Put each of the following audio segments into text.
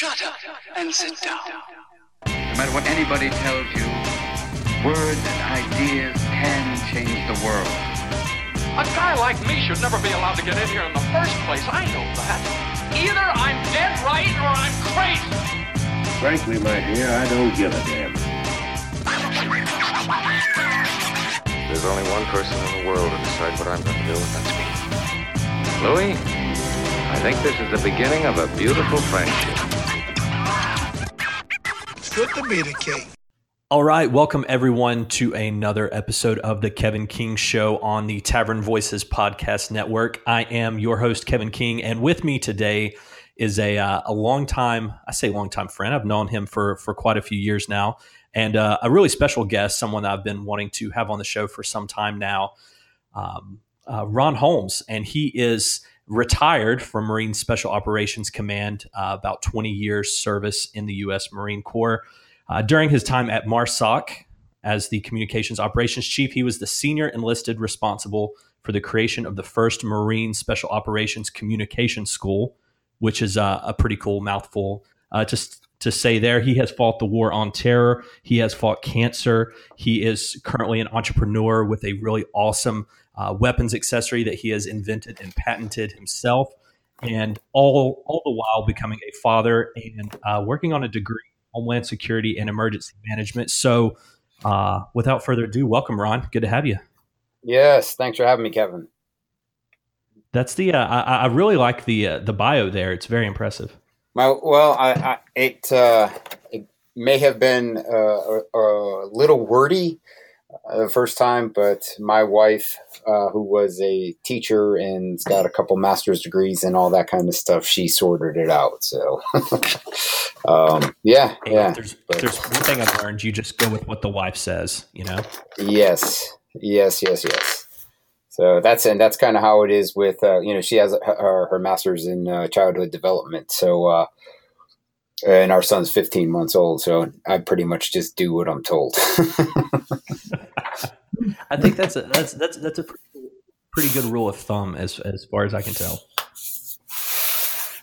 Shut up and sit down. No matter what anybody tells you, words and ideas can change the world. A guy like me should never be allowed to get in here in the first place. I know that. Either I'm dead right or I'm crazy. Frankly, my dear, I don't give a damn. There's only one person in the world to decide what I'm going to do, and that's me. Louis, I think this is the beginning of a beautiful friendship. Good to meet a king. All right, welcome everyone to another episode of the Kevin King Show on the Tavern Voices Podcast Network. I am your host, Kevin King, and with me today is a uh, a long time, I say long time friend. I've known him for for quite a few years now, and uh, a really special guest, someone I've been wanting to have on the show for some time now, um, uh, Ron Holmes, and he is retired from Marine Special Operations Command, uh, about 20 years service in the U.S. Marine Corps. Uh, during his time at MARSOC as the communications operations chief, he was the senior enlisted responsible for the creation of the first Marine Special Operations Communication School, which is uh, a pretty cool mouthful. Uh, just to say there, he has fought the war on terror. He has fought cancer. He is currently an entrepreneur with a really awesome uh, weapons accessory that he has invented and patented himself. And all, all the while becoming a father and uh, working on a degree in Homeland Security and Emergency Management. So, uh, without further ado, welcome, Ron. Good to have you. Yes, thanks for having me, Kevin. That's the. Uh, I, I, really like the uh, the bio there. It's very impressive. My, well, I, I, it uh, it may have been uh, a, a little wordy the first time, but my wife, uh, who was a teacher and's got a couple master's degrees and all that kind of stuff, she sorted it out. So, um, yeah, hey, yeah. There's, there's one thing I've learned: you just go with what the wife says. You know. Yes, yes, yes, yes. So that's and that's kind of how it is with uh, you know she has her, her master's in uh, childhood development. So uh, and our son's 15 months old, so I pretty much just do what I'm told. I think that's a, that's that's that's a pretty good rule of thumb as as far as I can tell.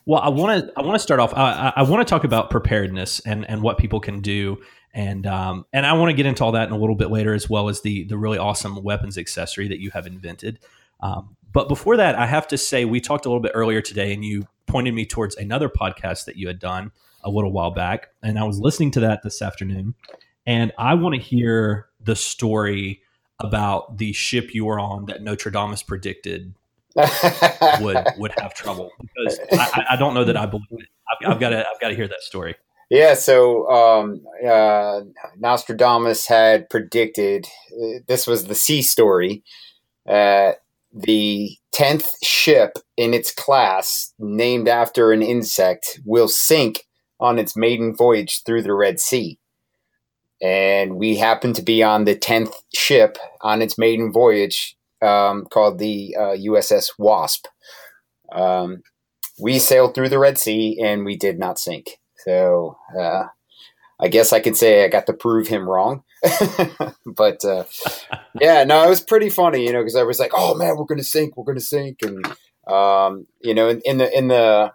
Well, I want to I want to start off. I, I want to talk about preparedness and and what people can do, and um and I want to get into all that in a little bit later, as well as the the really awesome weapons accessory that you have invented. Um, but before that, I have to say we talked a little bit earlier today, and you pointed me towards another podcast that you had done a little while back, and I was listening to that this afternoon, and I want to hear the story about the ship you were on that Notre Dame predicted would would have trouble because I, I, don't know that I believe it. I've, I've got to I've got to hear that story. Yeah, so um, uh, Nostradamus had predicted uh, this was the sea story. Uh, the tenth ship in its class, named after an insect, will sink on its maiden voyage through the Red Sea and we happened to be on the 10th ship on its maiden voyage um, called the uh, USS Wasp. Um, we sailed through the Red Sea and we did not sink. So uh, I guess I could say I got to prove him wrong. but uh, yeah, no, it was pretty funny, you know, because I was like, "Oh man, we're gonna sink, we're gonna sink," and um, you know, in, in the in the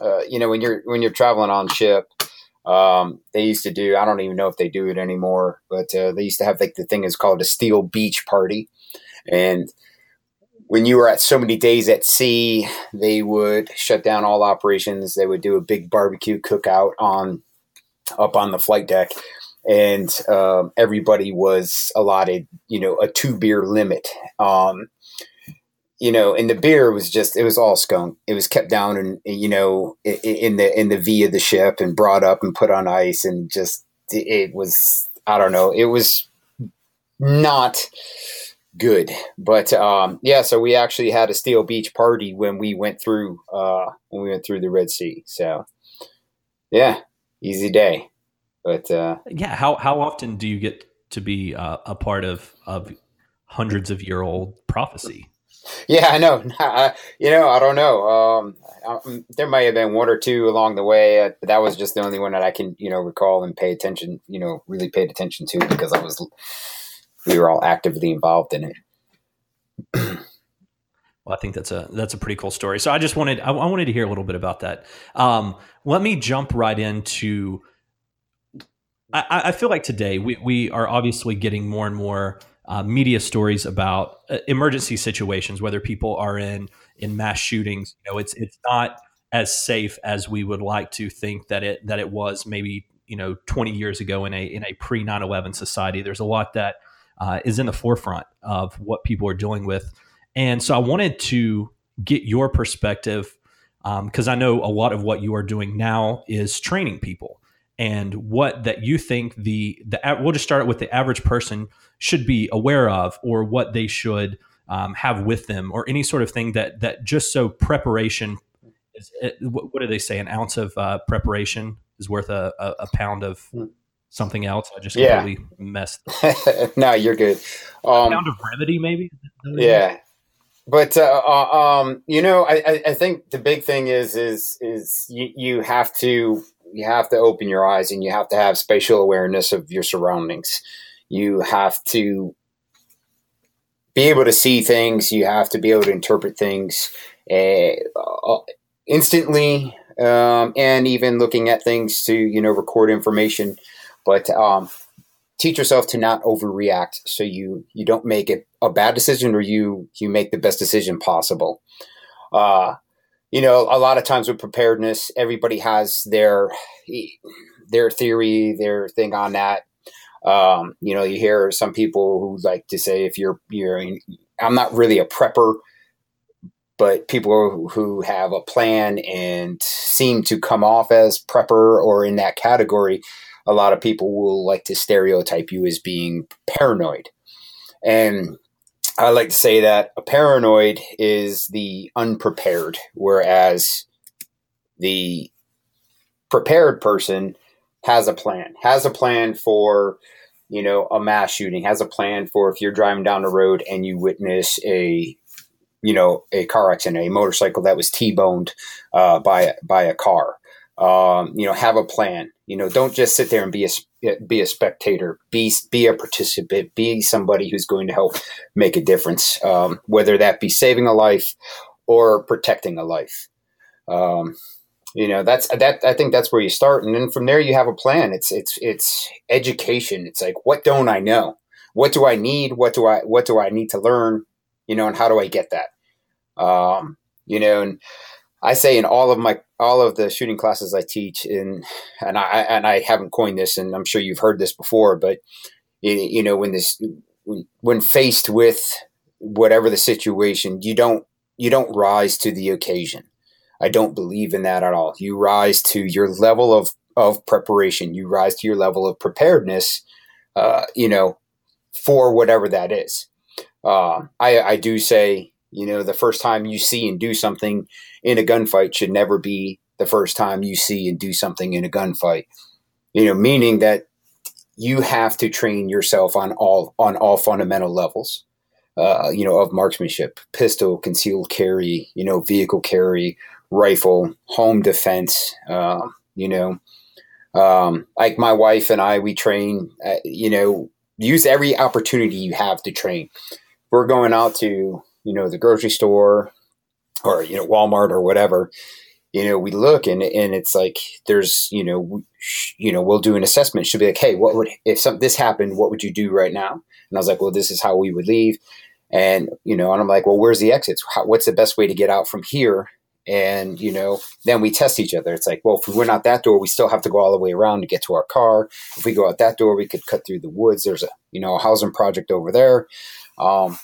uh, you know when you're when you're traveling on ship, um, they used to do, I don't even know if they do it anymore, but uh, they used to have like the thing is called a steel beach party. And when you were at so many days at sea, they would shut down all operations. They would do a big barbecue cookout on up on the flight deck. And um, everybody was allotted, you know, a two beer limit. Um, you know, and the beer was just it was all skunk. It was kept down and you know in the in the V of the ship and brought up and put on ice and just it was I don't know it was not good. But um, yeah, so we actually had a Steel Beach party when we went through uh, when we went through the Red Sea. So yeah, easy day. But uh, yeah, how how often do you get to be uh, a part of of hundreds of year old prophecy? Yeah, I know. You know, I don't know. Um, I, there may have been one or two along the way, uh, but that was just the only one that I can, you know, recall and pay attention. You know, really paid attention to because I was, we were all actively involved in it. Well, I think that's a that's a pretty cool story. So I just wanted I, I wanted to hear a little bit about that. Um, let me jump right into. I, I feel like today we we are obviously getting more and more uh, media stories about uh, emergency situations, whether people are in in mass shootings. You know, it's it's not as safe as we would like to think that it that it was maybe you know 20 years ago in a in a pre 9/11 society. There's a lot that uh, is in the forefront of what people are dealing with, and so I wanted to get your perspective because um, I know a lot of what you are doing now is training people and what that you think the the we'll just start with the average person should be aware of or what they should um, have with them or any sort of thing that that just so preparation is, what, do they say? An ounce of uh, preparation is worth a, a, a, pound of hmm. something else? I just yeah. completely messed no you're good. Um, pound of remedy maybe? Yeah. But uh, uh, um, you know I, I think the big thing is is is you, you have to you have to open your eyes and you have to have spatial awareness of your surroundings. You have to be able to see things. You have to be able to interpret things uh, instantly, um, and even looking at things to you know record information. But um, teach yourself to not overreact, so you you don't make it a bad decision, or you you make the best decision possible. Uh, you know, a lot of times with preparedness, everybody has their their theory, their thing on that. Um, you know, you hear some people who like to say, if you're you're, I'm not really a prepper, but people who have a plan and seem to come off as prepper or in that category, a lot of people will like to stereotype you as being paranoid. And I like to say that a paranoid is the unprepared, whereas the prepared person has a plan, has a plan for, you know, a mass shooting, has a plan for if you're driving down the road and you witness a, you know, a car accident, a motorcycle that was T-boned uh, by by a car. Um, you know, have a plan. You know, don't just sit there and be a be a spectator, be be a participant, be somebody who's going to help make a difference, um, whether that be saving a life or protecting a life. Um, you know, that's that. I think that's where you start, and then from there you have a plan. It's it's it's education. It's like what don't I know? What do I need? What do I what do I need to learn? You know, and how do I get that? Um, you know, and I say in all of my all of the shooting classes I teach, and and I and I haven't coined this, and I'm sure you've heard this before, but you know when this when faced with whatever the situation, you don't you don't rise to the occasion. I don't believe in that at all. You rise to your level of of preparation. You rise to your level of preparedness. Uh, you know, for whatever that is. Uh, I, I do say you know, the first time you see and do something in a gunfight should never be the first time you see and do something in a gunfight. You know, meaning that you have to train yourself on all on all fundamental levels. Uh, you know, of marksmanship, pistol, concealed carry, you know, vehicle carry, rifle, home defense. Uh, you know, um, like my wife and I, we train. Uh, you know, use every opportunity you have to train. We're going out to you know, the grocery store or, you know, Walmart or whatever, you know, we look and, and it's like, there's, you know, you know, we'll do an assessment. She'll be like, Hey, what would, if some, this happened, what would you do right now? And I was like, well, this is how we would leave. And, you know, and I'm like, well, where's the exits? How, what's the best way to get out from here? And, you know, then we test each other. It's like, well, if we went out that door, we still have to go all the way around to get to our car. If we go out that door, we could cut through the woods. There's a, you know, a housing project over there. Um,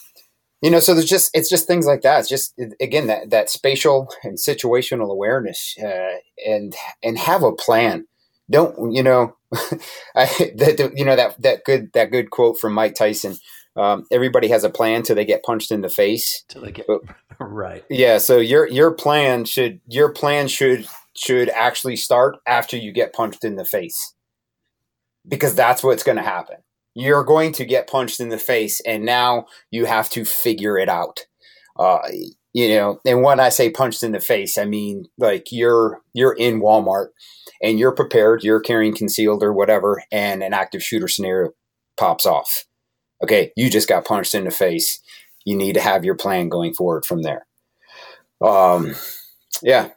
you know so there's just it's just things like that. It's just again that that spatial and situational awareness uh, and and have a plan. Don't you know I, that you know that that good that good quote from mike tyson um, everybody has a plan till they get punched in the face. Till they get right. Yeah so your your plan should your plan should should actually start after you get punched in the face. Because that's what's going to happen you're going to get punched in the face and now you have to figure it out. Uh, you know and when i say punched in the face i mean like you're you're in walmart and you're prepared you're carrying concealed or whatever and an active shooter scenario pops off. Okay you just got punched in the face. You need to have your plan going forward from there. Um, yeah.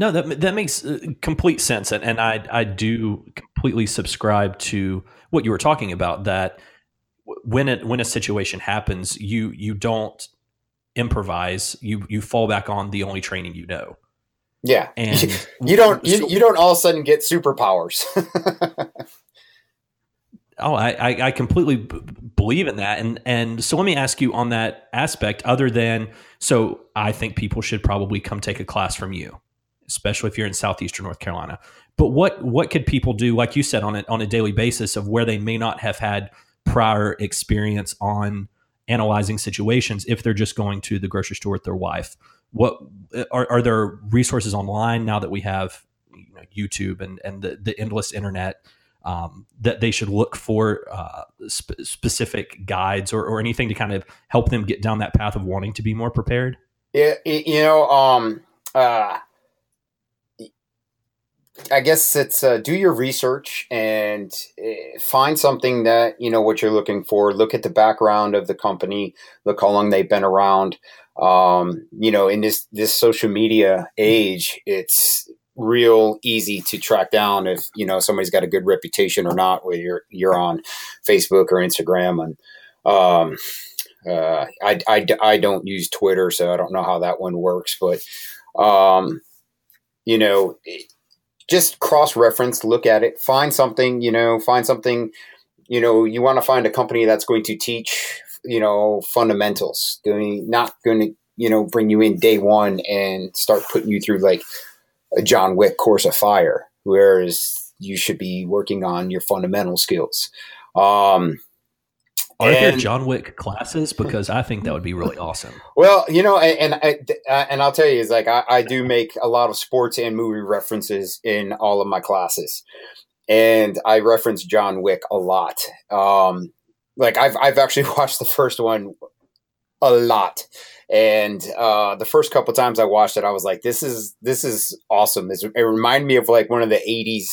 No, that that makes uh, complete sense, and, and I I do completely subscribe to what you were talking about. That when it when a situation happens, you you don't improvise. You you fall back on the only training you know. Yeah, and you don't you, you don't all of a sudden get superpowers. oh, I, I I completely b- believe in that, and and so let me ask you on that aspect. Other than so, I think people should probably come take a class from you especially if you're in southeastern North Carolina. But what what could people do, like you said, on a, on a daily basis of where they may not have had prior experience on analyzing situations if they're just going to the grocery store with their wife? What are, are there resources online now that we have you know, YouTube and and the, the endless internet? Um, that they should look for uh, sp- specific guides or, or anything to kind of help them get down that path of wanting to be more prepared? Yeah, you know, um, uh, I guess it's uh, do your research and uh, find something that you know what you're looking for. Look at the background of the company. Look how long they've been around. Um, you know, in this this social media age, it's real easy to track down if you know somebody's got a good reputation or not. Whether you're you're on Facebook or Instagram, and um, uh, I, I I don't use Twitter, so I don't know how that one works, but um, you know. It, just cross reference, look at it, find something, you know, find something, you know, you want to find a company that's going to teach, you know, fundamentals, going not going to, you know, bring you in day one and start putting you through like a John Wick course of fire, whereas you should be working on your fundamental skills. Um, are there John Wick classes? Because I think that would be really awesome. Well, you know, and and, and I'll tell you, is like I, I do make a lot of sports and movie references in all of my classes, and I reference John Wick a lot. Um, like I've I've actually watched the first one a lot, and uh, the first couple times I watched it, I was like, "This is this is awesome." It's, it reminded me of like one of the '80s,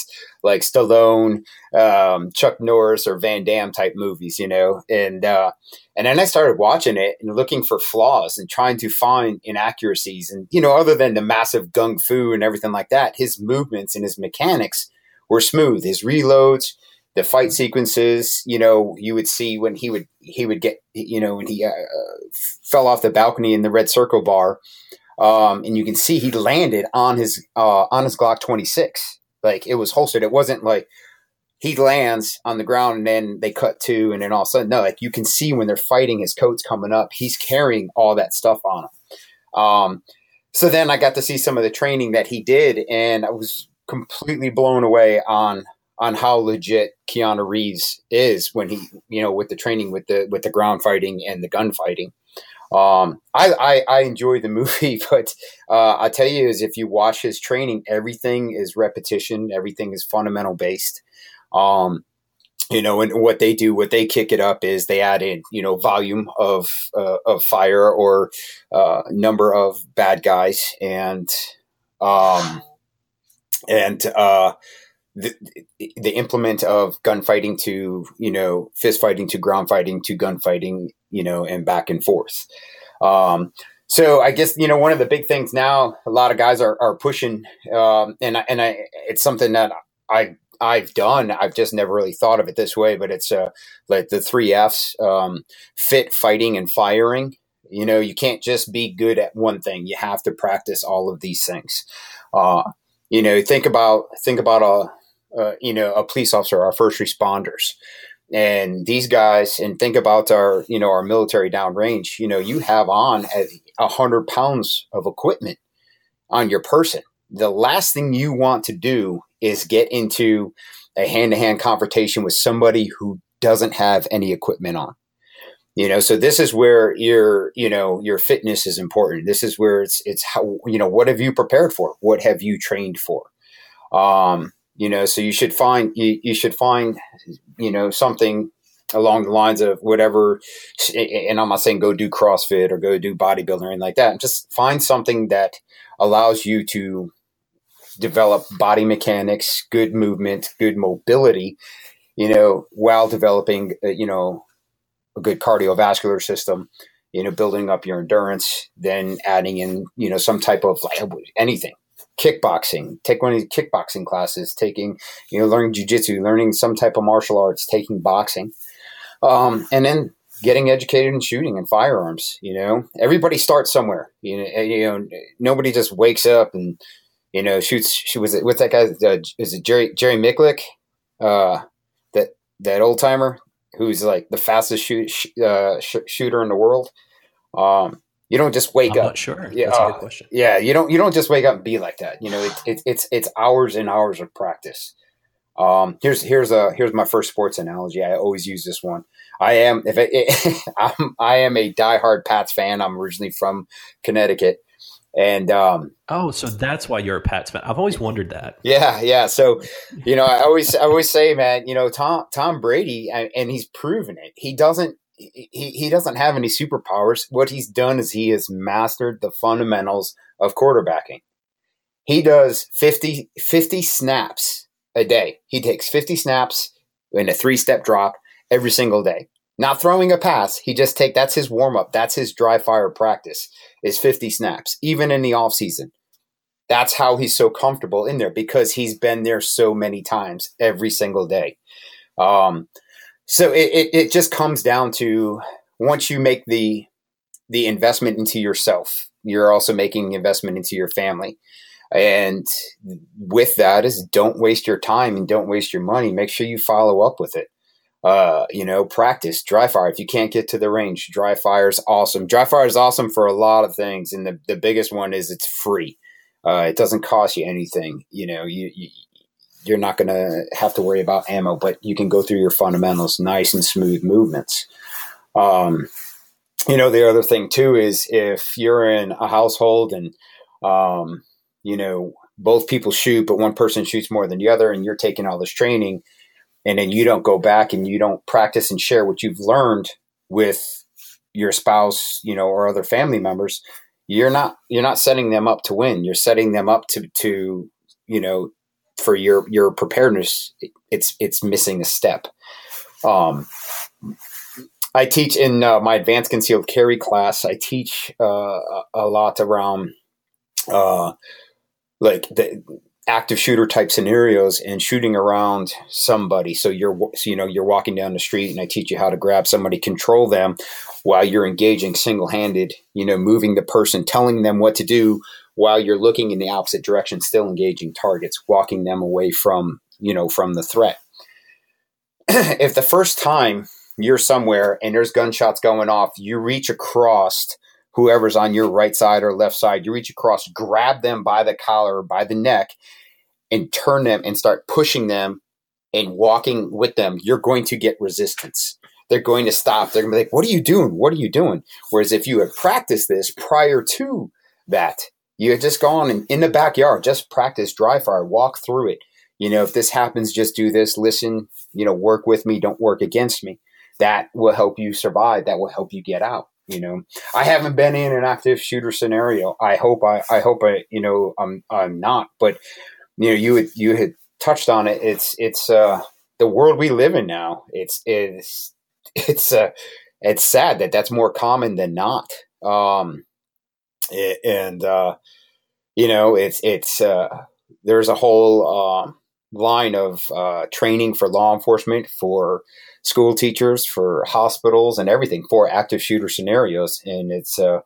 like Stallone, um, Chuck Norris, or Van Damme type movies, you know. And uh, and then I started watching it and looking for flaws and trying to find inaccuracies. And you know, other than the massive gun fu and everything like that, his movements and his mechanics were smooth. His reloads, the fight sequences, you know, you would see when he would he would get, you know, when he uh, fell off the balcony in the red circle bar, um, and you can see he landed on his uh, on his Glock 26. Like it was holstered. It wasn't like he lands on the ground and then they cut to, and then all of a sudden, no, like you can see when they're fighting, his coat's coming up. He's carrying all that stuff on him. Um, so then I got to see some of the training that he did, and I was completely blown away on on how legit Keanu Reeves is when he, you know, with the training with the with the ground fighting and the gunfighting. Um, I, I, I enjoy the movie, but uh, I tell you is if you watch his training, everything is repetition, everything is fundamental based. Um, you know, and what they do, what they kick it up is they add in, you know, volume of uh, of fire or uh, number of bad guys, and um, and uh, the, the implement of gunfighting to you know fist fighting to ground fighting to gunfighting you know and back and forth um, so i guess you know one of the big things now a lot of guys are, are pushing um, and and I it's something that i I've done. I've just never really thought of it this way, but it's uh, like the three F's: um, fit, fighting, and firing. You know, you can't just be good at one thing. You have to practice all of these things. Uh, you know, think about think about a uh, you know, a police officer, our first responders. And these guys, and think about our, you know, our military downrange, you know, you have on a hundred pounds of equipment on your person. The last thing you want to do is get into a hand to hand confrontation with somebody who doesn't have any equipment on. You know, so this is where your, you know, your fitness is important. This is where it's, it's how, you know, what have you prepared for? What have you trained for? Um, you know so you should find you, you should find you know something along the lines of whatever and i'm not saying go do crossfit or go do bodybuilding or anything like that. Just find something that allows you to develop body mechanics good movement good mobility you know while developing uh, you know a good cardiovascular system you know, building up your endurance, then adding in, you know, some type of like anything, kickboxing, take one of these kickboxing classes, taking, you know, learning jujitsu, learning some type of martial arts, taking boxing. Um, and then getting educated in shooting and firearms. You know, everybody starts somewhere. You know, you know, nobody just wakes up and you know shoots. She was with that guy. Uh, is it Jerry Jerry Miculek? Uh, that that old timer who's like the fastest shoot, uh, sh- shooter in the world. Um, you don't just wake I'm up. Not sure. Yeah, That's a uh, good question. yeah, you don't you don't just wake up and be like that. You know, it's it's it's, it's hours and hours of practice. Um, here's here's a here's my first sports analogy. I always use this one. I am if it, I'm I am a diehard Pats fan. I'm originally from Connecticut, and um, Oh, so that's why you're a Pats fan. I've always wondered that. yeah, yeah. So, you know, I always, I always say, man, you know, Tom, Tom Brady, and, and he's proven it. He doesn't, he, he doesn't have any superpowers. What he's done is he has mastered the fundamentals of quarterbacking. He does 50, 50 snaps a day. He takes 50 snaps in a three step drop every single day. Not throwing a pass. He just take, that's his warm up. That's his dry fire practice is 50 snaps, even in the off season that's how he's so comfortable in there because he's been there so many times every single day. Um, so it, it, it just comes down to once you make the the investment into yourself, you're also making investment into your family. And with that is don't waste your time and don't waste your money. Make sure you follow up with it. Uh, you know, practice dry fire. If you can't get to the range, dry fire is awesome. Dry fire is awesome for a lot of things. And the, the biggest one is it's free. Uh, it doesn't cost you anything. You know, you, you you're not going to have to worry about ammo, but you can go through your fundamentals, nice and smooth movements. Um, you know, the other thing too is if you're in a household and um, you know both people shoot, but one person shoots more than the other, and you're taking all this training, and then you don't go back and you don't practice and share what you've learned with your spouse, you know, or other family members you're not you're not setting them up to win you're setting them up to to you know for your your preparedness it's it's missing a step. Um i teach in uh, my advanced concealed carry class. I teach uh, a lot around uh like the active shooter type scenarios and shooting around somebody. So you're so, you know you're walking down the street and i teach you how to grab somebody control them while you're engaging single-handed you know moving the person telling them what to do while you're looking in the opposite direction still engaging targets walking them away from you know from the threat if the first time you're somewhere and there's gunshots going off you reach across whoever's on your right side or left side you reach across grab them by the collar or by the neck and turn them and start pushing them and walking with them you're going to get resistance they're going to stop. They're going to be like, what are you doing? What are you doing? Whereas if you had practiced this prior to that, you just gone in, in the backyard, just practice dry fire, walk through it. You know, if this happens, just do this, listen, you know, work with me, don't work against me. That will help you survive. That will help you get out. You know, I haven't been in an active shooter scenario. I hope I, I hope I, you know, I'm, I'm not, but you know, you had, you had touched on it. It's, it's, uh, the world we live in now. It's, it's, it's uh, it's sad that that's more common than not. Um, it, and uh, you know, it's it's uh, there's a whole uh, line of uh, training for law enforcement, for school teachers, for hospitals, and everything for active shooter scenarios. And it's uh,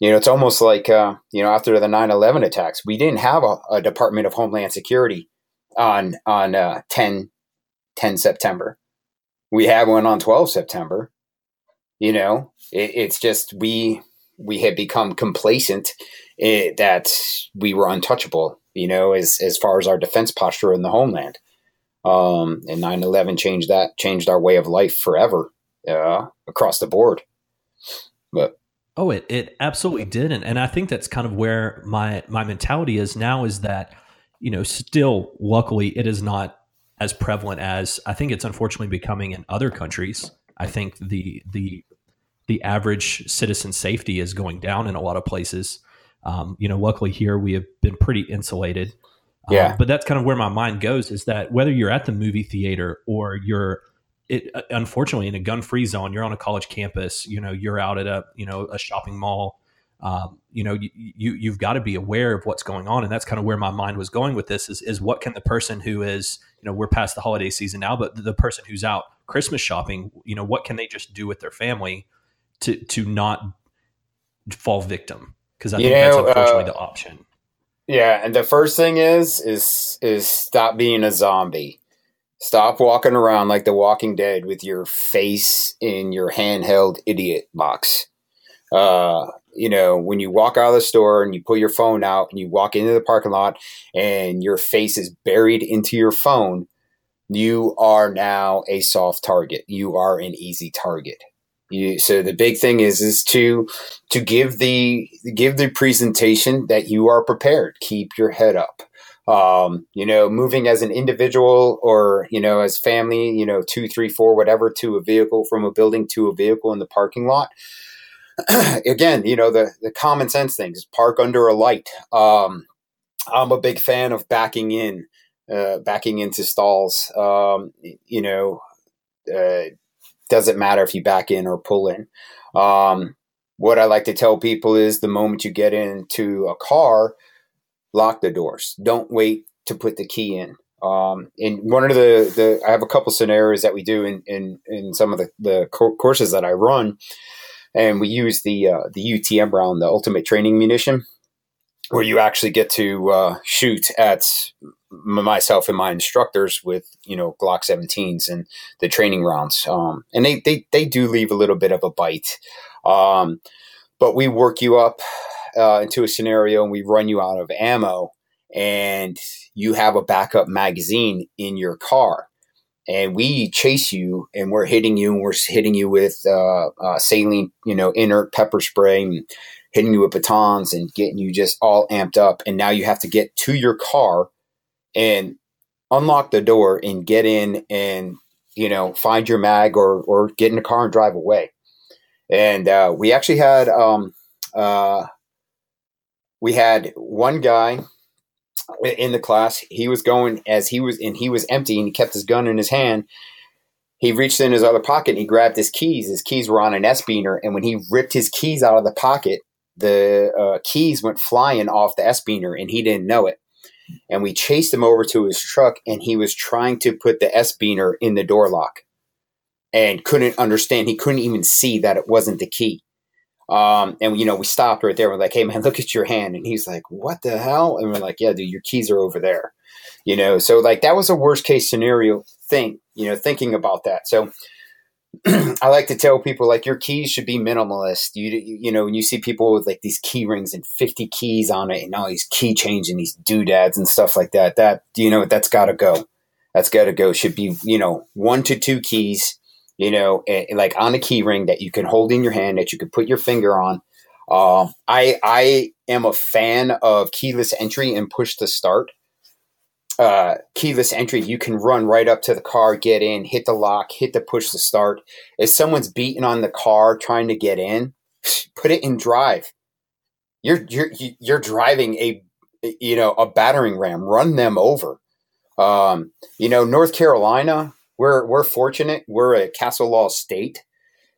you know, it's almost like uh, you know, after the 9-11 attacks, we didn't have a, a Department of Homeland Security on on uh, 10, 10 September we had one on 12 September. You know, it, it's just we we had become complacent it, eh, that we were untouchable. You know, as as far as our defense posture in the homeland. Um, and 9-11 changed that, changed our way of life forever, uh, across the board. But Oh, it it absolutely did, and and I think that's kind of where my my mentality is now. Is that you know still luckily it is not as prevalent as I think it's unfortunately becoming in other countries. I think the the the average citizen safety is going down in a lot of places. Um, you know, luckily here we have been pretty insulated. Yeah. Um, but that's kind of where my mind goes is that whether you're at the movie theater or you're it uh, unfortunately in a gun free zone, you're on a college campus. You know, you're out at a you know a shopping mall. Um, you know, you, you you've got to be aware of what's going on, and that's kind of where my mind was going with this. Is is what can the person who is you know we're past the holiday season now, but the person who's out Christmas shopping, you know, what can they just do with their family to to not fall victim? Because I You think that's unfortunately uh, the option. Yeah, and the first thing is is is stop being a zombie. Stop walking around like the Walking Dead with your face in your handheld idiot box. Uh, you know, when you walk out of the store and you pull your phone out and you walk into the parking lot and your face is buried into your phone, you are now a soft target. You are an easy target. You, so the big thing is is to to give the give the presentation that you are prepared. Keep your head up. Um, you know, moving as an individual or you know as family, you know, two, three, four, whatever, to a vehicle from a building to a vehicle in the parking lot. Again, you know the the common sense things: park under a light. Um, I'm a big fan of backing in, uh, backing into stalls. Um, you know, uh, doesn't matter if you back in or pull in. Um, what I like to tell people is the moment you get into a car, lock the doors. Don't wait to put the key in. Um, and one of the, the I have a couple scenarios that we do in, in, in some of the, the co- courses that I run, and we use the uh, the UTM round, the ultimate training munition, where you actually get to uh, shoot at myself and my instructors with you know Glock 17s and the training rounds, um, and they, they they do leave a little bit of a bite, um, but we work you up uh, into a scenario and we run you out of ammo, and you have a backup magazine in your car. And we chase you, and we're hitting you, and we're hitting you with uh, uh, saline, you know, inert pepper spray, and hitting you with batons, and getting you just all amped up. And now you have to get to your car and unlock the door and get in and you know find your mag or or get in the car and drive away. And uh, we actually had um uh we had one guy in the class. He was going as he was and he was empty and he kept his gun in his hand. He reached in his other pocket and he grabbed his keys. His keys were on an S-Biner and when he ripped his keys out of the pocket the uh, keys went flying off the S-Biner and he didn't know it and we chased him over to his truck and he was trying to put the S-Biner in the door lock and couldn't understand. He couldn't even see that it wasn't the key. Um, and you know we stopped right there. We're like hey man look at your hand. And he's like what the hell? And we're like yeah dude your keys are over there. You know so like that was a worst case scenario thing you know thinking about that. So I like to tell people like your keys should be minimalist. You you know when you see people with like these key rings and fifty keys on it and all these key chains and these doodads and stuff like that. That you know that's got to go. That's got to go. Should be you know one to two keys. You know eh, like on a key ring that you can hold in your hand that you can put your finger on. Uh, I I am a fan of keyless entry and push to start uh, keyless entry, you can run right up to the car, get in, hit the lock, hit the push to start. If someone's beating on the car trying to get in, put it in drive. You're you're you're driving a you know a battering ram. Run them over. Um, you know North Carolina, we're we're fortunate. We're a castle law state,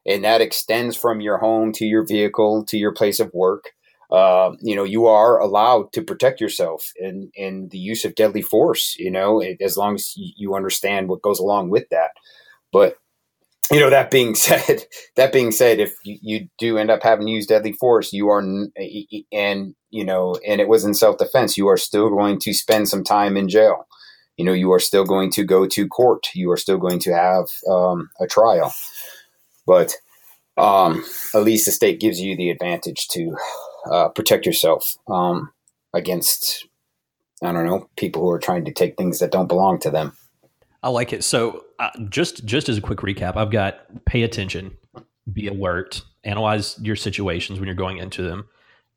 and that extends from your home to your vehicle to your place of work uh, you know, you are allowed to protect yourself in, in the use of deadly force, you know, as long as you understand what goes along with that. But, you know, that being said, that being said, if you, you do end up having to use deadly force, you are, and, you know, and it was in self defense, you are still going to spend some time in jail. You know, you are still going to go to court. You are still going to have um, a trial. But, um, at least the state gives you the advantage to uh, protect yourself um, against, I don't know, people who are trying to take things that don't belong to them. I like it. So, uh, just just as a quick recap, I've got pay attention, be alert, analyze your situations when you're going into them,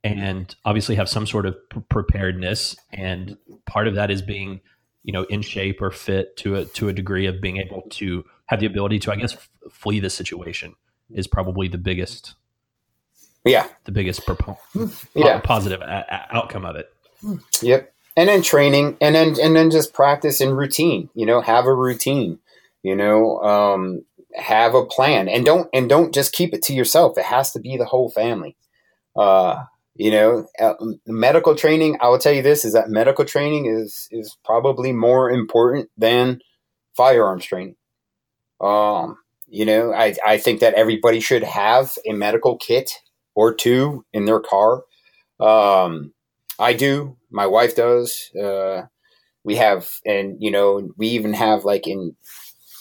and obviously have some sort of preparedness. And part of that is being, you know, in shape or fit to a to a degree of being able to have the ability to, I guess, flee the situation is probably the biggest Yeah. the biggest propo- Yeah. positive a- a- outcome of it. Yep. And then training and then and then just practice and routine, you know, have a routine. You know, um, have a plan and don't and don't just keep it to yourself. It has to be the whole family. Uh, you know, uh, medical training. I will tell you this: is that medical training is is probably more important than firearms training. Um, you know, I I think that everybody should have a medical kit or two in their car. Um, I do. My wife does. Uh, we have, and you know, we even have like in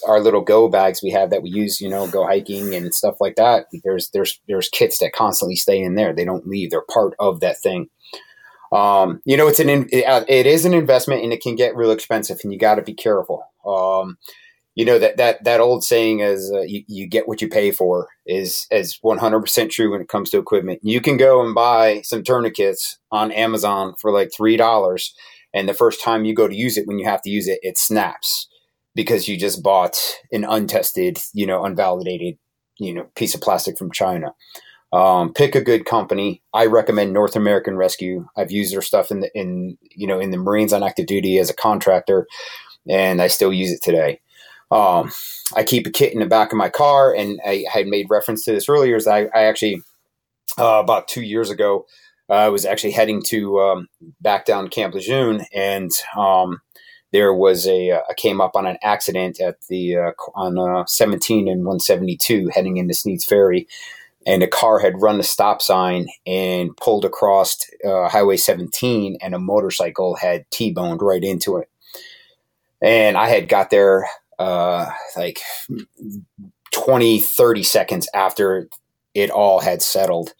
our little go bags we have that we use, you know, go hiking and stuff like that. There's there's there's kits that constantly stay in there. They don't leave. They're part of that thing. Um, you know, it's an it, uh, it is an investment and it can get real expensive, and you got to be careful. Um, you know that that that old saying is uh, you, you get what you pay for is is 100% true when it comes to equipment. You can go and buy some tourniquets on Amazon for like three dollars, and the first time you go to use it, when you have to use it, it snaps because you just bought an untested, you know, unvalidated, you know, piece of plastic from China. Um, pick a good company. I recommend North American Rescue. I've used their stuff in the in you know in the Marines on active duty as a contractor, and I still use it today. Um, I keep a kit in the back of my car, and I had made reference to this earlier. Is I, I actually uh, about two years ago, uh, I was actually heading to um, back down Camp Lejeune, and um, there was a uh, I came up on an accident at the uh, on uh, 17 and 172 heading into Sneads Ferry, and a car had run the stop sign and pulled across uh, Highway 17, and a motorcycle had t-boned right into it. And I had got there uh, like 20, 30 seconds after it all had settled.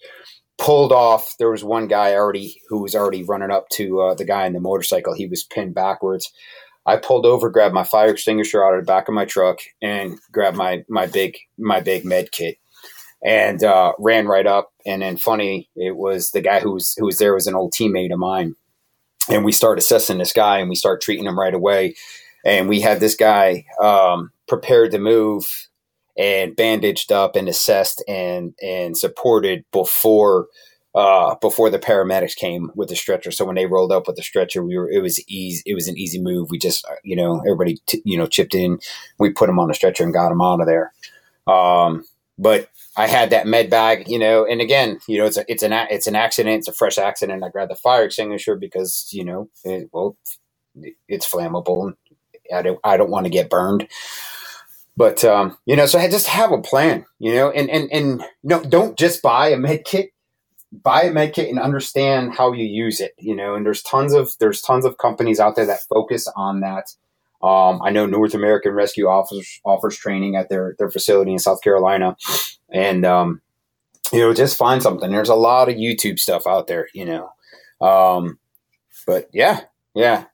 Pulled off. There was one guy already who was already running up to uh, the guy in the motorcycle. He was pinned backwards. I pulled over, grabbed my fire extinguisher out of the back of my truck, and grabbed my my big my big med kit, and uh, ran right up. And then, funny, it was the guy who was who was there was an old teammate of mine, and we start assessing this guy, and we start treating him right away and we had this guy um, prepared to move and bandaged up and assessed and and supported before uh, before the paramedics came with the stretcher. So when they rolled up with the stretcher, we were it was easy. It was an easy move. We just uh, you know everybody t- you know chipped in. We put him on the stretcher and got him out of there. Um, but I had that med bag, you know, and again, you know, it's a, it's an it's an accident. It's a fresh accident. I grabbed the fire extinguisher because you know, it, well, it's flammable. I don't, I don't want to get burned. But um, you know, so I just have a plan, you know, and and and no, don't just buy a med kit. Buy a med kit and understand how you use it, you know. And there's tons of there's tons of companies out there that focus on that. Um, I know North American Rescue offers offers training at their their facility in South Carolina, and um, you know, just find something. There's a lot of YouTube stuff out there, you know. Um, but yeah, yeah,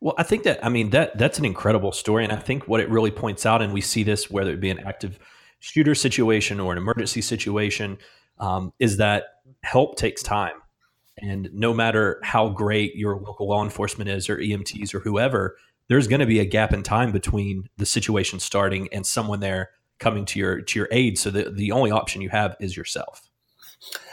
well, I think that I mean that that's an incredible story, and I think what it really points out, and we see this whether it be an active shooter situation or an emergency situation, um, is that help takes time, and no matter how great your local law enforcement is, or EMTs, or whoever, there's going to be a gap in time between the situation starting and someone there coming to your to your aid. So the the only option you have is yourself.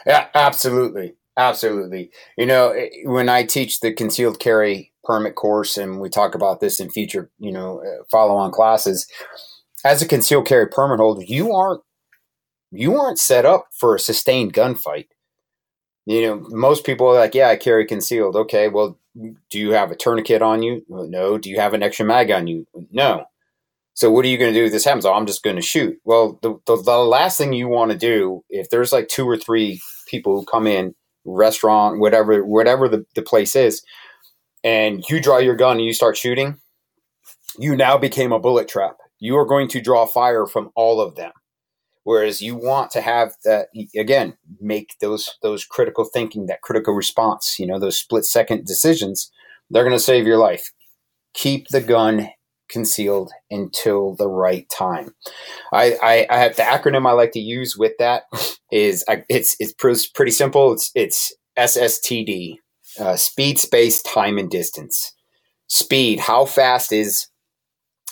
Yeah, absolutely, absolutely. You know, when I teach the concealed carry permit course, and we talk about this in future, you know, uh, follow-on classes. As a concealed carry permit holder, you aren't you aren't set up for a sustained gunfight. You know, most people are like, "Yeah, I carry concealed." Okay, well, do you have a tourniquet on you? No. Do you have an extra mag on you? No. So what are you going to do if this happens? Oh, I'm just going to shoot. Well, the, the, the last thing you want to do if there's like two or three people who come in, restaurant, whatever, whatever the, the place is, and you draw your gun and you start shooting, you now became a bullet trap. You are going to draw fire from all of them. Whereas you want to have that again, make those those critical thinking, that critical response, you know, those split second decisions, they're going to save your life. Keep the gun concealed until the right time. I, I, I have the acronym I like to use with that is I, it's it's pretty simple. It's it's SSTD uh, speed, space, time, and distance. Speed. How fast is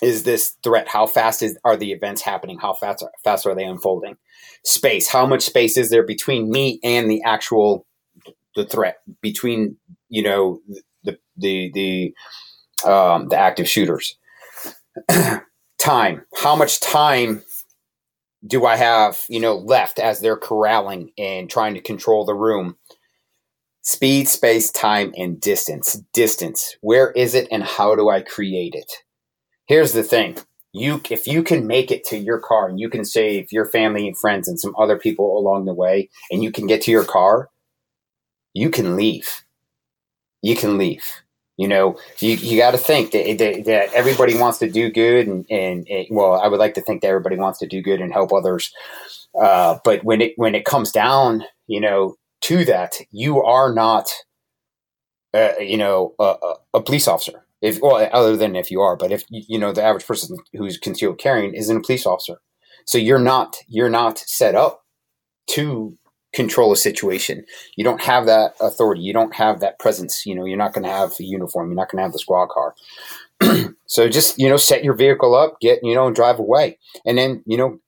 is this threat? How fast is are the events happening? How fast are, fast are they unfolding? Space. How much space is there between me and the actual the threat? Between you know the the the um, the active shooters. time. How much time do I have, you know, left as they're corralling and trying to control the room? Speed, space, time, and distance. Distance. Where is it and how do I create it? Here's the thing. You, if you can make it to your car and you can save your family and friends and some other people along the way and you can get to your car, you can leave. You can leave. You know, you, you got to think that, that, that, everybody wants to do good, and, and it, well, I would like to think that everybody wants to do good and help others. Uh, but when it when it comes down, you know, to that, you are not, uh, you know, a, a, police officer. If well, other than if you are, but if you know the average person who's concealed carrying isn't a police officer, so you're not you're not set up to control a situation. You don't have that authority. You don't have that presence. You know, you're not going to have a uniform. You're not going to have the squad car. so just you know, set your vehicle up, get you know, and drive away, and then you know,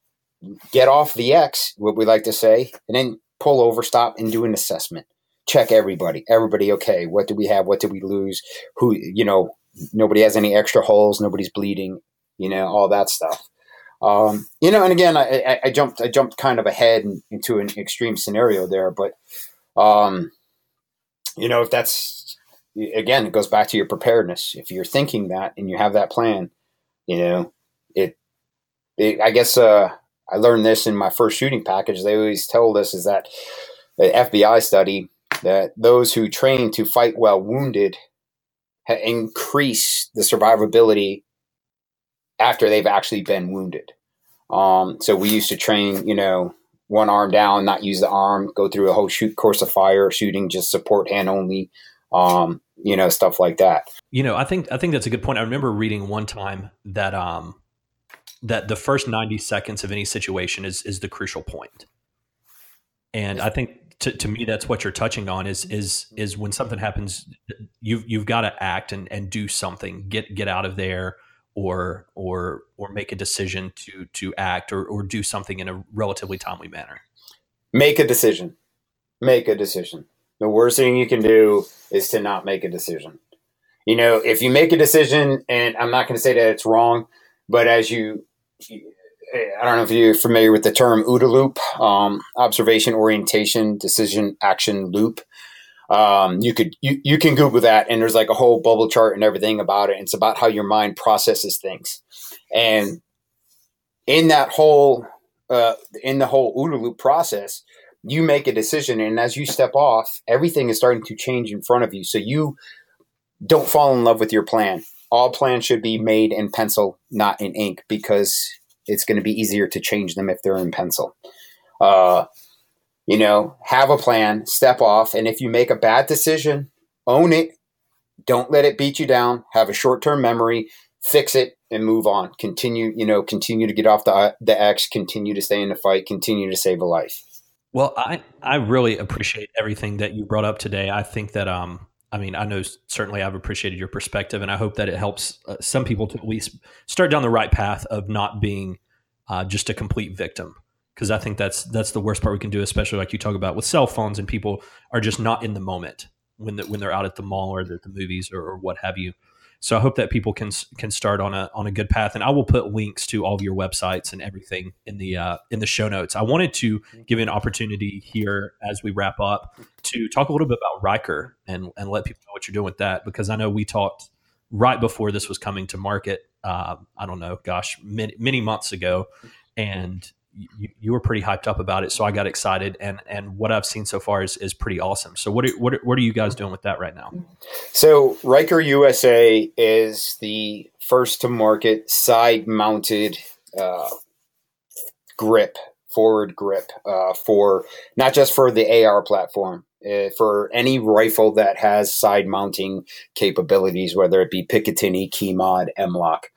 get off the X, what we like to say, and then pull over, stop, and do an assessment. Check everybody. Everybody okay? What do we have? What did we lose? Who you know? Nobody has any extra holes. Nobody's bleeding. You know, all that stuff. Um, you know, and again, I, I, I, jumped I jumped kind of ahead into an extreme scenario there, but um, you know, if that's again, it goes back to your preparedness. If you're thinking that and you have that plan, you know, it. it I guess uh, I learned this in my first shooting package. They always told us is that the FBI study that those who train to fight while wounded increase the survivability after they've actually been wounded. Um, so we used to train, you know, one arm down, not use the arm, go through a whole shoot course of fire, shooting just support hand only, um, you know, stuff like that. You know, I think I think that's a good point. I remember reading one time that um, that the first ninety seconds of any situation is is the crucial point. point, and I think to, to me that's what you're touching on is is is when something happens, you've you've got to act and and do something, get get out of there or or or make a decision to to act or, or do something in a relatively timely manner. Make a decision. Make a decision. The worst thing you can do is to not make a decision. You know if you make a decision and i'm not going to say that it's wrong but as you i don't know if you're familiar with the term OODA loop um, observation orientation decision action loop. Um, you could you, you can google that and there's like a whole bubble chart and everything about it. It's about how your mind processes things. And in that whole uh, in the whole OODA loop process you make a decision and as you step off everything is starting to change in front of you. So you don't fall in love with your plan all plans should be made in pencil not in ink because it's going to be easier to change them if they're in pencil uh, you know, have a plan, step off, and if you make a bad decision, own it. Don't let it beat you down. Have a short-term memory, fix it, and move on. Continue, you know, continue to get off the the X. Continue to stay in the fight. Continue to save a life. Well, I I really appreciate everything that you brought up today. I think that um, I mean, I know certainly I've appreciated your perspective, and I hope that it helps uh, some people to at least start down the right path of not being uh, just a complete victim because I think that's that's the worst part we can do, especially like you talk about with cell phones and people are just not in the moment when the, when they're out at the mall or at the movies or, or, what have you. So I hope that people can can start on a on a good path, and I will put links to all of your websites and everything in the uh, in the show notes. I wanted to give you an opportunity here as we wrap up to talk a little bit about Ryker and and let people know what you're doing with that because I know we talked right before this was coming to market. Uh, I don't know, gosh, many, many months ago, and you, you, were pretty hyped up about it, so I got excited, and and what I've seen so far is is pretty awesome. So what are, what are, what are you guys doing with that right now? So Ryker USA is the first to market side mounted uh, grip, forward grip uh, for not just for the AR platform. Uh, for any rifle that has side mounting capabilities, whether it be Picatinny, Keymod, M-LOK.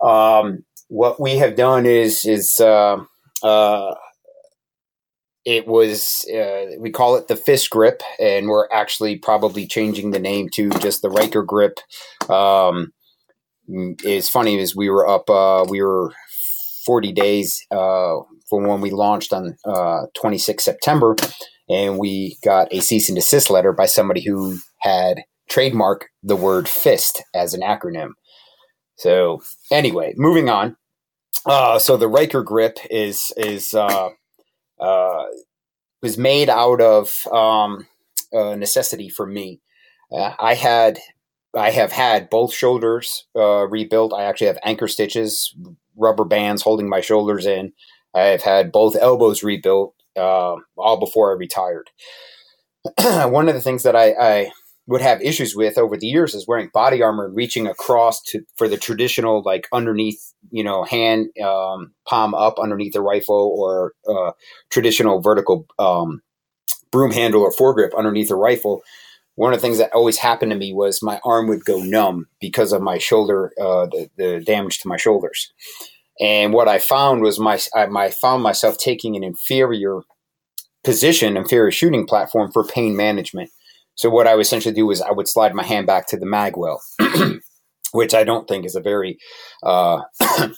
Um, what we have done is is uh, uh, it was uh, we call it the fist grip, and we're actually probably changing the name to just the Ryker grip. Um, it's funny as we were up, uh, we were 40 days uh, from when we launched on uh, 26 September, and we got a cease and desist letter by somebody who had trademarked the word fist as an acronym. So anyway, moving on. Uh, so the Ryker grip is is uh, uh, was made out of um, necessity for me. Uh, I had I have had both shoulders uh, rebuilt. I actually have anchor stitches, rubber bands holding my shoulders in. I've had both elbows rebuilt, uh, all before I retired. One of the things that I, I would have issues with over the years is wearing body armor and reaching across to for the traditional like underneath you know hand um, palm up underneath the rifle or uh, traditional vertical um, broom handle or foregrip underneath the rifle one of the things that always happened to me was my arm would go numb because of my shoulder, uh, the, the, damage to my shoulders. And what I found was my I, I found myself taking an inferior position, inferior shooting platform for pain management. So what I would essentially do is I would slide my hand back to the magwell, which I don't think is a very, uh, I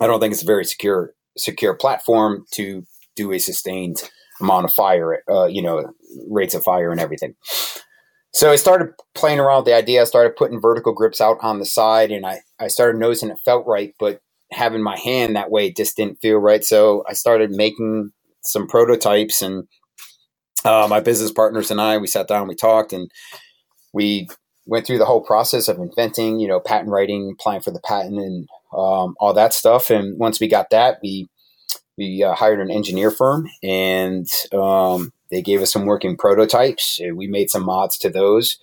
don't think it's a very secure secure platform to do a sustained amount of fire, uh, you know, rates of fire and everything. So I started playing around with the idea. I started putting vertical grips out on the side, and I, I started noticing it felt right, but having my hand that way just didn't feel right. So I started making some prototypes, and uh, my business partners and I, we sat down, we talked, and we went through the whole process of inventing, you know, patent writing, applying for the patent, and um, all that stuff. And once we got that, we we uh, hired an engineer firm, and um, they gave us some working prototypes. We made some mods to those.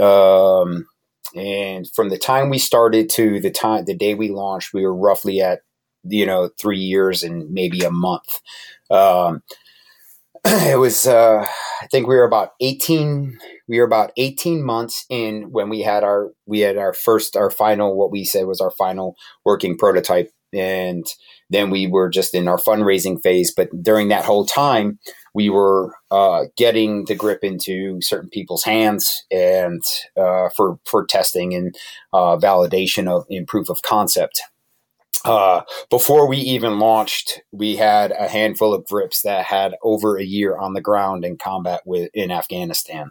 Um, and from the time we started to the time the day we launched, we were roughly at you know three years and maybe a month. Um, it was uh, I think we were about eighteen. We were about eighteen months in when we had our we had our first our final what we said was our final working prototype, and then we were just in our fundraising phase. But during that whole time, we were uh, getting the grip into certain people's hands and uh, for for testing and uh, validation of in proof of concept. Uh, before we even launched, we had a handful of grips that had over a year on the ground in combat with in Afghanistan.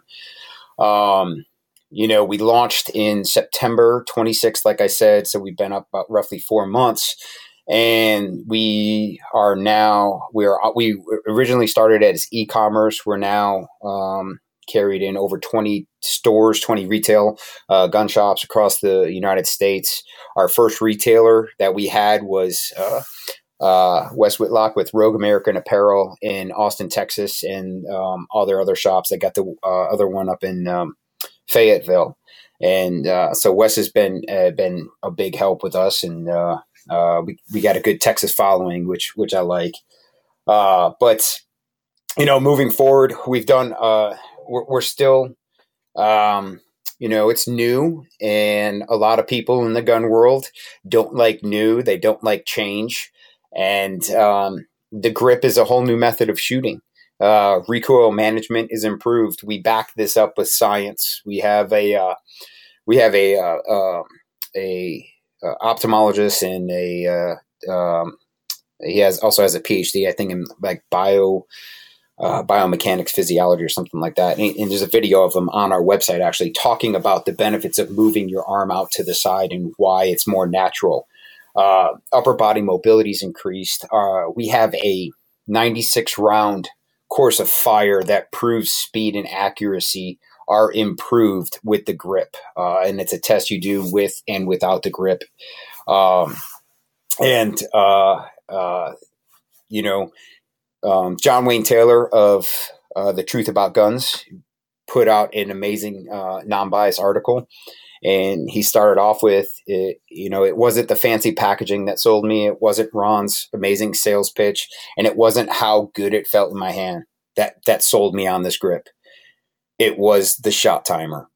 Um, you know, we launched in September 26th, like I said, so we've been up about roughly four months and we are now we are we originally started as e-commerce we're now um, carried in over 20 stores 20 retail uh, gun shops across the united states our first retailer that we had was uh, uh, Wes Whitlock with Rogue American Apparel in Austin, Texas, and um, all their other shops. They got the uh, other one up in um, Fayetteville, and uh, so Wes has been uh, been a big help with us, and uh, uh, we we got a good Texas following, which which I like. But you know, moving forward, we've done. We're, we're still, um, you know, it's new, and a lot of people in the gun world don't like new. They don't like change, and um, the grip is a whole new method of shooting. Uh, recoil management is improved. We back this up with science. We have a uh, we have a uh, um, a uh, ophthalmologist and a uh, um, he has also has a PhD, I think, in like bio uh, biomechanics, physiology, or something like that. And, and, there's a video of him on our website actually talking about the benefits of moving your arm out to the side and why it's more natural. Uh, upper body mobility is increased. Uh, we have a 96 round course of fire that proves speed and accuracy are improved with the grip. Uh, and it's a test you do with and without the grip. Um, and, uh, uh, you know, um, John Wayne Taylor of uh, The Truth About Guns put out an amazing uh, non biased article. And he started off with, it, you know, it wasn't the fancy packaging that sold me. It wasn't Ron's amazing sales pitch, and it wasn't how good it felt in my hand that that sold me on this grip it was the shot timer.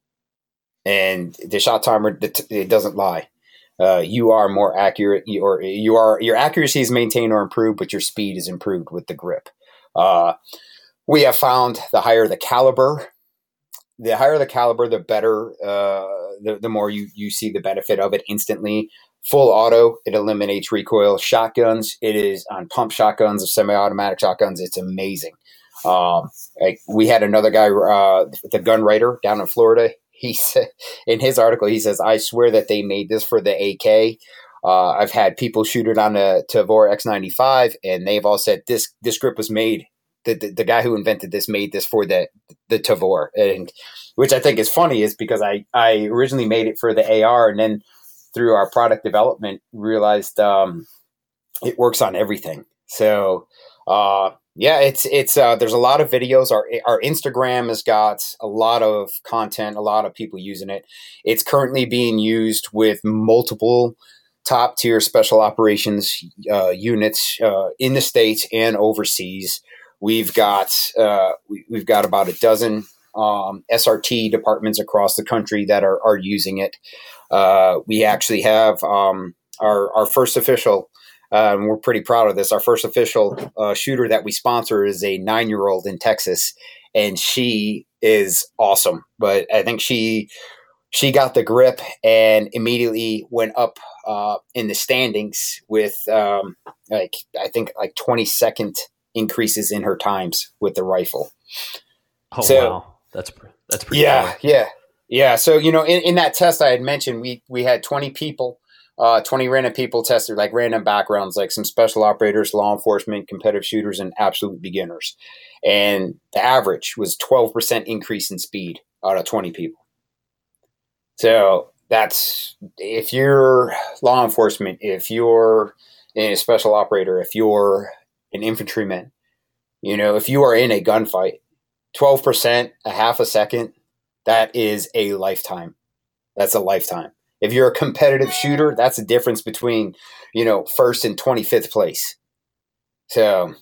And the shot timer, it doesn't lie. Uh, you are more accurate, or you are your accuracy is maintained or improved, but your speed is improved with the grip. Uh, we have found the higher the caliber, the higher the caliber, the better. Uh, the, the more you you see the benefit of it instantly. Full auto, it eliminates recoil. Shotguns, it is on pump shotguns or semi-automatic shotguns. It's amazing. Um, like we had another guy, uh, the gun writer down in Florida. He said in his article, he says, "I swear that they made this for the AK." Uh, I've had people shoot it on a Tavor X95, and they've all said this this grip was made. The, the, the guy who invented this made this for the the Tavor, and which I think is funny is because I I originally made it for the AR, and then through our product development realized um, it works on everything. So uh, yeah, it's it's uh, there's a lot of videos. Our our Instagram has got a lot of content, a lot of people using it. It's currently being used with multiple top tier special operations uh, units uh, in the states and overseas. We've got uh, we, have got about a dozen um, SRT departments across the country that are are using it. Uh, we actually have um, our our first official um, we're pretty proud of this. Our first official uh, shooter that we sponsor is a nine year old in Texas, and she is awesome. But I think she she got the grip and immediately went up uh, in the standings with um, like I think like twenty second increases in her times with the rifle. Oh so, wow, that's that's pretty. Yeah, cool. yeah, yeah. So you know, in, in that test I had mentioned, we we had twenty people uh, 20 random people tested, like random backgrounds, like some special operators, law enforcement, competitive shooters, and absolute beginners. And the average was 12% increase in speed out of 20 people. So that's if you're law enforcement, if you're a special operator, if you're an infantryman, you know, if you are in a gunfight, 12%, a half a second, that is a lifetime. That's a lifetime. If you're a competitive shooter, that's the difference between, you know, first and 25th place. So,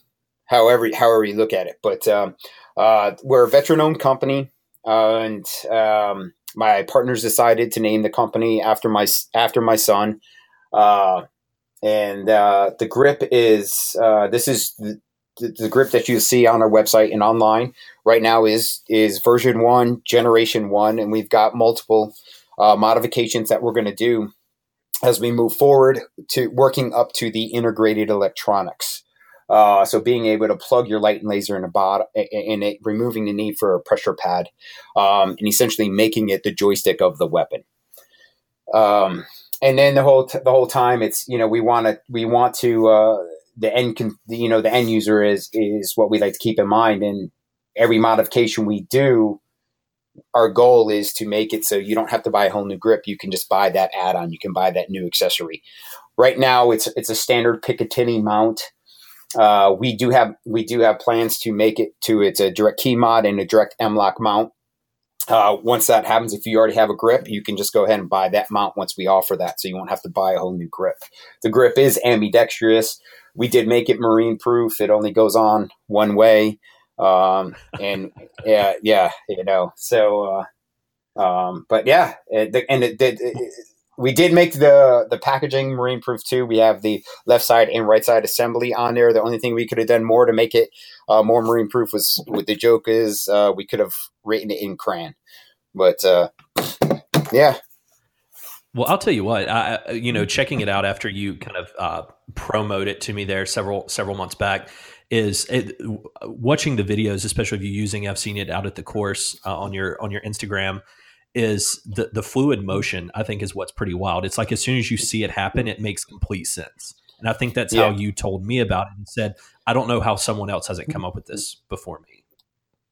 however, however you look at it, but um, uh, we're a veteran-owned company, uh, and um, my partners decided to name the company after my after my son. Uh, and uh, the grip is uh, this is the, the, grip that you see on our website and online right now is is version one, generation one, and we've got multiple uh, modifications that we're going to do as we move forward to working up to the integrated electronics. Uh, so being able to plug your light and laser in a bot in it, removing the need for a pressure pad, um, and essentially making it the joystick of the weapon. Um, and then the whole t- the whole time, it's you know we want to we want to uh, the end con- you know the end user is is what we like to keep in mind, and every modification we do our goal is to make it so you don't have to buy a whole new grip. You can just buy that add-on. You can buy that new accessory. Right now, it's it's a standard Picatinny mount. Uh, we do have we do have plans to make it to it's a direct key mod and a direct M-LOK mount. Uh, once that happens, if you already have a grip, you can just go ahead and buy that mount once we offer that, so you won't have to buy a whole new grip. The grip is ambidextrous. We did make it marine proof. It only goes on one way. Um, and yeah, yeah, you know, so, uh, um, but yeah, it, and it did, we did make the, the packaging marine proof too. We have the left side and right side assembly on there. The only thing we could have done more to make it, uh, more marine proof was with the joke is, uh, we could have written it in crayon, but, uh, yeah, well, I'll tell you what, I, you know, checking it out after you kind of uh, promote it to me there several several months back, is it, watching the videos, especially if you're using. I've seen it out at the course uh, on your on your Instagram. Is the the fluid motion? I think is what's pretty wild. It's like as soon as you see it happen, it makes complete sense. And I think that's yeah. how you told me about it and said, I don't know how someone else hasn't come up with this before me.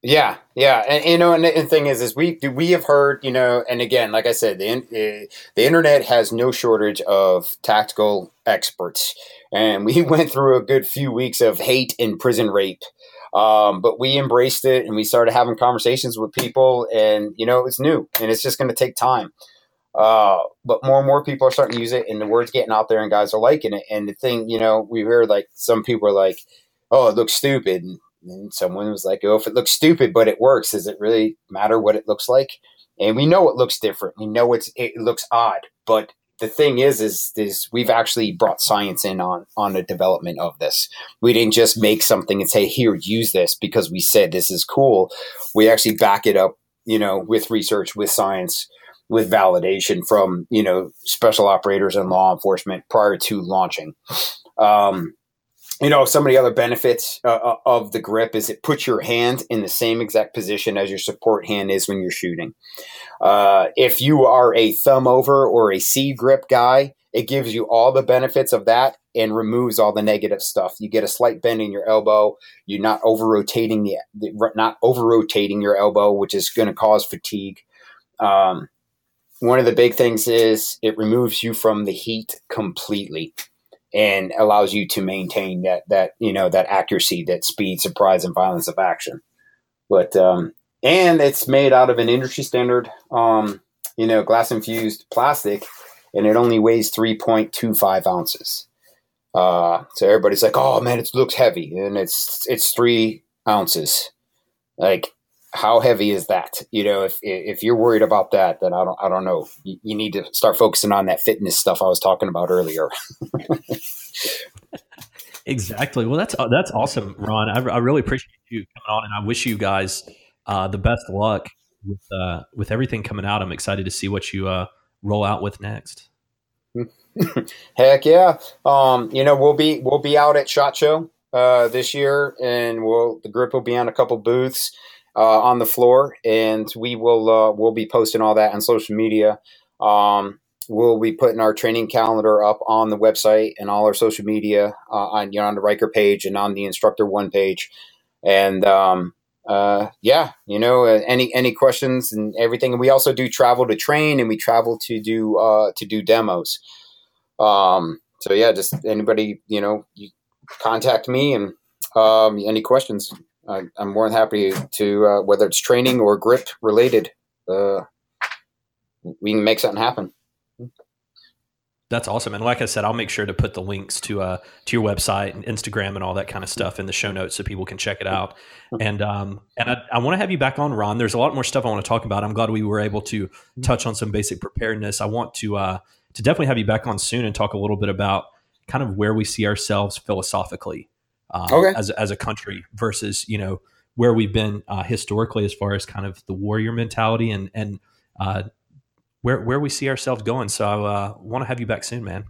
Yeah, yeah, and you know, and the thing is, is we we have heard, you know, and again, like I said, the uh, the internet has no shortage of tactical experts, and we went through a good few weeks of hate and prison rape, um, but we embraced it and we started having conversations with people, and you know, it's new and it's just going to take time. Uh, but more and more people are starting to use it, and the word's getting out there, and guys are liking it. And the thing, you know, we heard like some people are like, "Oh, it looks stupid." And, and someone was like, "Oh, if it looks stupid but it works, does it really matter what it looks like?" And we know it looks different. We know it's it looks odd, but the thing is, is is we've actually brought science in on on the development of this. We didn't just make something and say, "Here, use this," because we said this is cool. We actually back it up, you know, with research, with science, with validation from you know special operators and law enforcement prior to launching. Um, you know, some of the other benefits uh, uh, of the grip is it puts your hand in the same exact position as your support hand is when you're shooting. Uh, if you are a thumb over or a C grip guy, it gives you all the benefits of that and removes all the negative stuff. You get a slight bend in your elbow. You're not over rotating the, the not over rotating your elbow, which is going to cause fatigue. Um, one of the big things is it removes you from the heat completely and allows you to maintain that that you know that accuracy, that speed, surprise, and violence of action. But um, and it's made out of an industry standard, um, you know, glass infused plastic, and it only weighs three point two five ounces. Uh, so everybody's like, "Oh man, it looks heavy," and it's it's three ounces. Like how heavy is that? You know, if if you're worried about that, then I don't I don't know. You, you need to start focusing on that fitness stuff I was talking about earlier. exactly. Well, that's that's awesome, Ron. I, I, really appreciate you coming on, and I wish you guys uh, the best luck with uh, with everything coming out. I'm excited to see what you uh, roll out with next. Heck yeah! Um, you know, we'll be we'll be out at Shot Show uh, this year, and we'll the group will be on a couple booths uh, on the floor, and we will uh, we'll be posting all that on social media. Um, we'll be putting our training calendar up on the website and all our social media uh, on you know on the Ryker page and on the instructor one page. And um, uh, yeah, you know, uh, any any questions and everything. And we also do travel to train, and we travel to do uh, to do demos. Um, so yeah, just anybody you know, you contact me and um, any questions. I, am more than happy to uh, whether it's training or grip related. Uh, we can make something happen. That's awesome, and like I said, I'll make sure to put the links to uh to your website and Instagram and all that kind of stuff in the show notes so people can check it out. And um and I, I want to have you back on, Ron. There's a lot more stuff I want to talk about. I'm glad we were able to touch on some basic preparedness. I want to uh to definitely have you back on soon and talk a little bit about kind of where we see ourselves philosophically um, okay. as as a country versus you know where we've been uh, historically as far as kind of the warrior mentality and and uh, where where we see ourselves going. So I uh, want to have you back soon, man.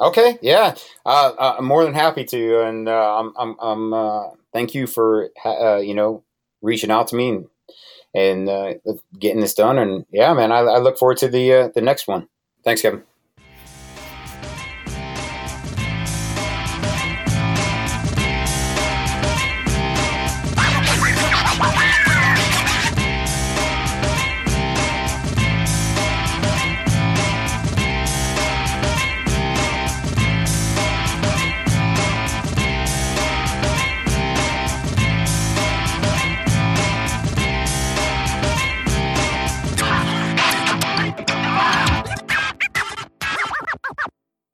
Okay, yeah, uh, uh, I'm more than happy to, and uh, I'm I'm, I'm thank you for you know reaching out to me and and getting this done. And yeah, man, I, I look forward to the the next one. Thanks, Kevin.